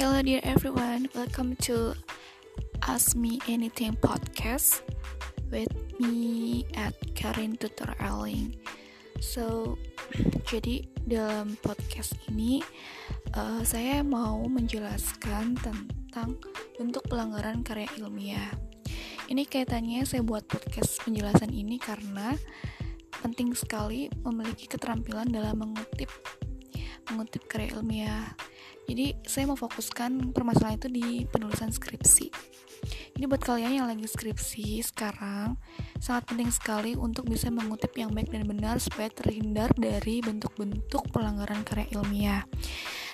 Hello, dear everyone. Welcome to Ask Me Anything podcast with me at Karin Tutor Erling. So, jadi dalam podcast ini uh, saya mau menjelaskan tentang bentuk pelanggaran karya ilmiah. Ini kaitannya saya buat podcast penjelasan ini karena penting sekali memiliki keterampilan dalam mengutip mengutip karya ilmiah. Jadi saya mau fokuskan permasalahan itu di penulisan skripsi. Ini buat kalian yang lagi skripsi sekarang sangat penting sekali untuk bisa mengutip yang baik dan benar supaya terhindar dari bentuk-bentuk pelanggaran karya ilmiah.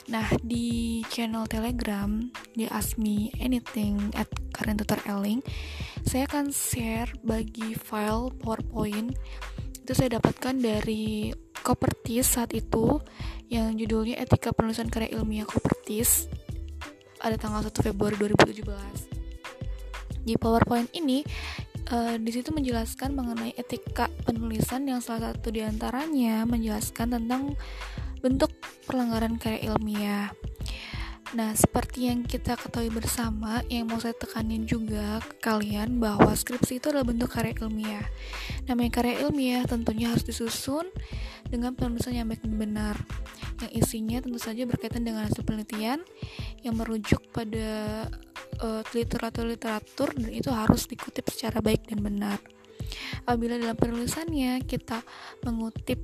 Nah, di channel Telegram di Asmi Anything at Karen Tutor Elling, saya akan share bagi file PowerPoint itu saya dapatkan dari Kopertis saat itu yang judulnya Etika Penulisan Karya Ilmiah Kopertis ada tanggal 1 Februari 2017. Di PowerPoint ini uh, di situ menjelaskan mengenai etika penulisan yang salah satu di antaranya menjelaskan tentang bentuk pelanggaran karya ilmiah. Nah, seperti yang kita ketahui bersama, yang mau saya tekanin juga ke kalian bahwa skripsi itu adalah bentuk karya ilmiah. Namanya karya ilmiah tentunya harus disusun dengan penulisan yang baik dan benar. Yang isinya tentu saja berkaitan dengan hasil penelitian yang merujuk pada uh, literatur-literatur dan itu harus dikutip secara baik dan benar. Apabila dalam penulisannya kita mengutip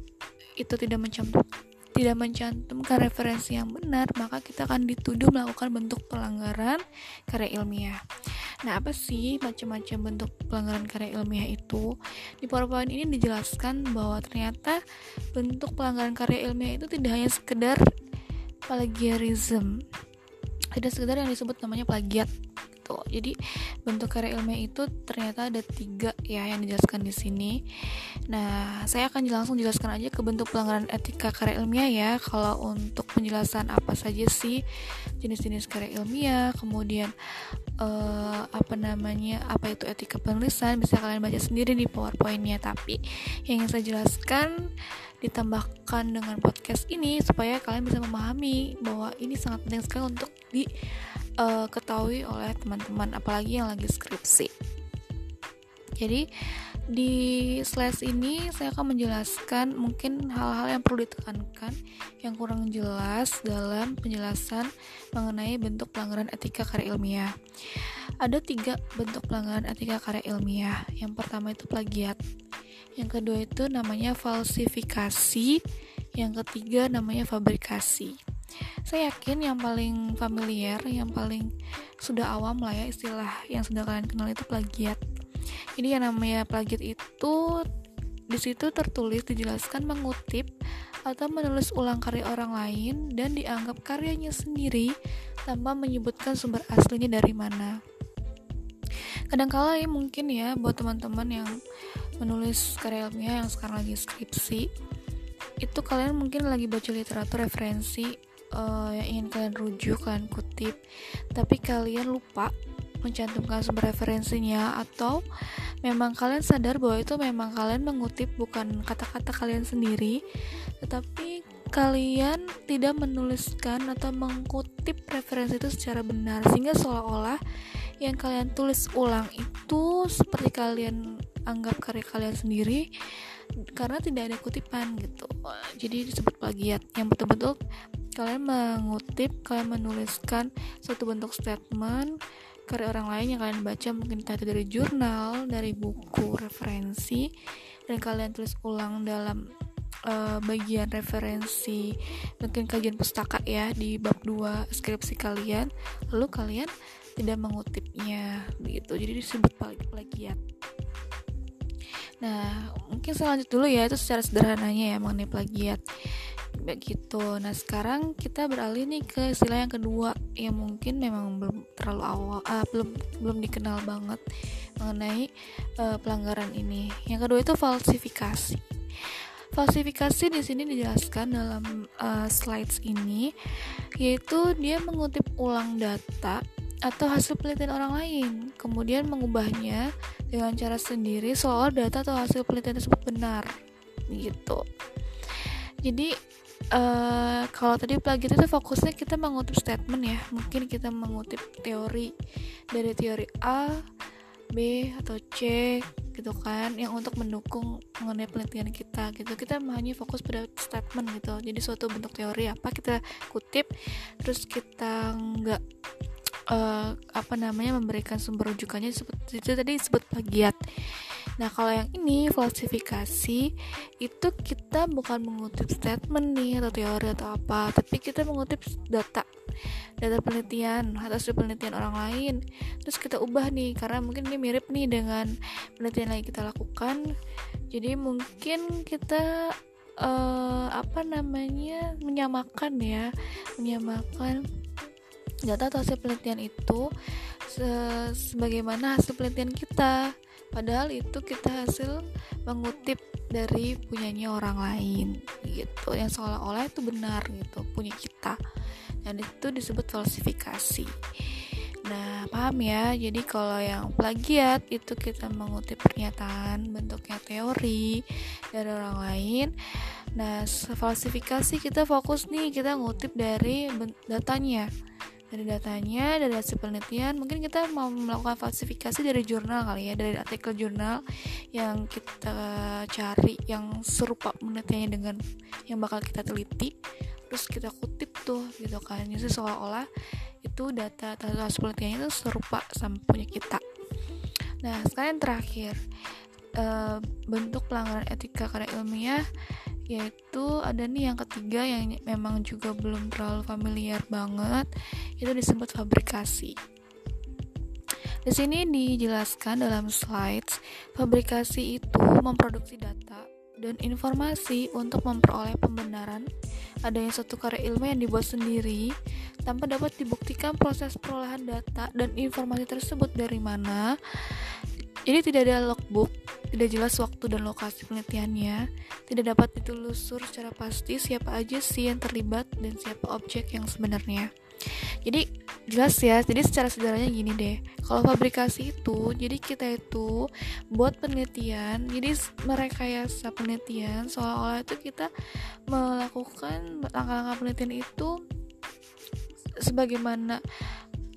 itu tidak mencampur tidak mencantumkan referensi yang benar, maka kita akan dituduh melakukan bentuk pelanggaran karya ilmiah. Nah, apa sih macam-macam bentuk pelanggaran karya ilmiah itu? Di PowerPoint ini dijelaskan bahwa ternyata bentuk pelanggaran karya ilmiah itu tidak hanya sekedar plagiarism. Tidak sekedar yang disebut namanya plagiat gitu. Jadi bentuk karya ilmiah itu ternyata ada tiga ya yang dijelaskan di sini. Nah, saya akan langsung jelaskan aja ke bentuk pelanggaran etika karya ilmiah ya. Kalau untuk penjelasan apa saja sih jenis-jenis karya ilmiah, kemudian uh, apa namanya, apa itu etika penulisan, bisa kalian baca sendiri di powerpointnya. Tapi yang ingin saya jelaskan ditambahkan dengan podcast ini supaya kalian bisa memahami bahwa ini sangat penting sekali untuk di uh, ketahui oleh teman-teman apalagi yang lagi skripsi. Jadi di slide ini saya akan menjelaskan mungkin hal-hal yang perlu ditekankan yang kurang jelas dalam penjelasan mengenai bentuk pelanggaran etika karya ilmiah. Ada tiga bentuk pelanggaran etika karya ilmiah. Yang pertama itu plagiat. Yang kedua itu namanya falsifikasi. Yang ketiga namanya fabrikasi saya yakin yang paling familiar yang paling sudah awam lah ya istilah yang sudah kalian kenal itu plagiat jadi yang namanya plagiat itu di situ tertulis dijelaskan mengutip atau menulis ulang karya orang lain dan dianggap karyanya sendiri tanpa menyebutkan sumber aslinya dari mana. Kadangkala ya mungkin ya buat teman-teman yang menulis karya ilmiah yang sekarang lagi skripsi itu kalian mungkin lagi baca literatur referensi uh, yang ingin kalian rujuk, kalian kutip, tapi kalian lupa mencantumkan sumber referensinya atau memang kalian sadar bahwa itu memang kalian mengutip bukan kata-kata kalian sendiri, tetapi kalian tidak menuliskan atau mengutip referensi itu secara benar sehingga seolah-olah yang kalian tulis ulang itu seperti kalian anggap karya kalian sendiri karena tidak ada kutipan gitu. Jadi disebut plagiat. Yang betul-betul kalian mengutip kalian menuliskan suatu bentuk statement karya orang lain yang kalian baca mungkin tadi dari jurnal dari buku referensi dan kalian tulis ulang dalam uh, bagian referensi mungkin kajian pustaka ya di bab 2 skripsi kalian lalu kalian tidak mengutipnya begitu. Jadi disebut plagiat. Nah mungkin saya lanjut dulu ya itu secara sederhananya ya mengenai plagiat begitu nah sekarang kita beralih nih ke istilah yang kedua yang mungkin memang belum terlalu awal uh, belum belum dikenal banget mengenai uh, pelanggaran ini. Yang kedua itu falsifikasi. Falsifikasi di sini dijelaskan dalam uh, slides ini yaitu dia mengutip ulang data atau hasil penelitian orang lain. Kemudian mengubahnya dengan cara sendiri soal data atau hasil penelitian tersebut benar. Gitu. Jadi uh, kalau tadi plagiat itu fokusnya kita mengutip statement ya. Mungkin kita mengutip teori dari teori A B atau C gitu kan yang untuk mendukung mengenai penelitian kita gitu. Kita hanya fokus pada statement gitu. Jadi suatu bentuk teori apa kita kutip terus kita nggak uh, apa namanya memberikan sumber rujukannya seperti itu tadi disebut plagiat Nah, kalau yang ini falsifikasi itu kita bukan mengutip statement nih atau teori atau apa, tapi kita mengutip data data penelitian atas penelitian orang lain. Terus kita ubah nih karena mungkin ini mirip nih dengan penelitian yang kita lakukan. Jadi mungkin kita uh, apa namanya menyamakan ya menyamakan data atau hasil penelitian itu se sebagaimana hasil penelitian kita padahal itu kita hasil mengutip dari punyanya orang lain gitu yang seolah-olah itu benar gitu punya kita dan itu disebut falsifikasi Nah, paham ya? Jadi kalau yang plagiat itu kita mengutip pernyataan bentuknya teori dari orang lain. Nah, falsifikasi kita fokus nih, kita ngutip dari datanya dari datanya dari hasil penelitian mungkin kita mau melakukan falsifikasi dari jurnal kali ya dari artikel jurnal yang kita cari yang serupa penelitiannya dengan yang bakal kita teliti. Terus kita kutip tuh gitu kan jadi seolah-olah itu data hasil penelitiannya itu serupa sama punya kita. Nah sekarang yang terakhir uh, bentuk pelanggaran etika karya ilmiah yaitu ada nih yang ketiga yang memang juga belum terlalu familiar banget itu disebut fabrikasi. Di sini dijelaskan dalam slides, fabrikasi itu memproduksi data dan informasi untuk memperoleh pembenaran adanya suatu karya ilmu yang dibuat sendiri tanpa dapat dibuktikan proses perolehan data dan informasi tersebut dari mana. Jadi tidak ada logbook tidak jelas waktu dan lokasi penelitiannya, tidak dapat ditelusur secara pasti siapa aja sih yang terlibat dan siapa objek yang sebenarnya. Jadi jelas ya, jadi secara sederhananya gini deh. Kalau fabrikasi itu, jadi kita itu buat penelitian, jadi merekayasa penelitian seolah-olah itu kita melakukan langkah-langkah penelitian itu sebagaimana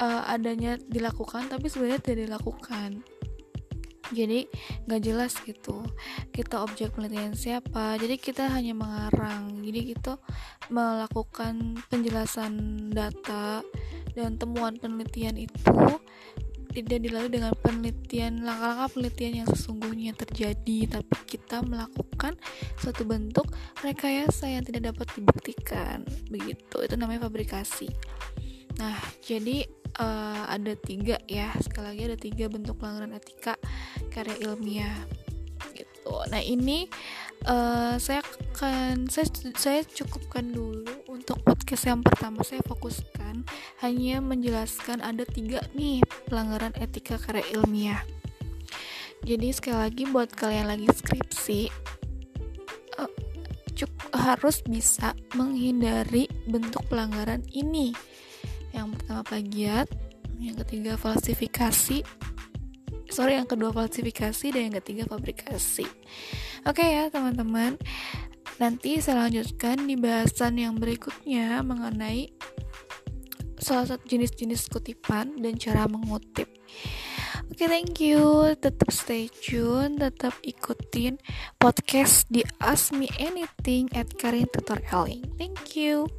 uh, adanya dilakukan, tapi sebenarnya tidak dilakukan jadi nggak jelas gitu kita objek penelitian siapa. Jadi kita hanya mengarang. Jadi kita melakukan penjelasan data dan temuan penelitian itu tidak dilalui dengan penelitian langkah-langkah penelitian yang sesungguhnya terjadi. Tapi kita melakukan suatu bentuk rekayasa yang tidak dapat dibuktikan. Begitu. Itu namanya fabrikasi. Nah jadi uh, ada tiga ya. Sekali lagi ada tiga bentuk pelanggaran etika karya ilmiah gitu. Nah ini uh, saya akan saya saya cukupkan dulu untuk podcast yang pertama. Saya fokuskan hanya menjelaskan ada tiga nih pelanggaran etika karya ilmiah. Jadi sekali lagi buat kalian lagi skripsi uh, cukup harus bisa menghindari bentuk pelanggaran ini. Yang pertama plagiat yang ketiga falsifikasi sorry yang kedua falsifikasi dan yang ketiga fabrikasi oke okay ya teman-teman nanti saya lanjutkan di bahasan yang berikutnya mengenai salah satu jenis-jenis kutipan dan cara mengutip Oke, okay, thank you. Tetap stay tune, tetap ikutin podcast di Ask Me Anything at Karin Tutorialing. Thank you.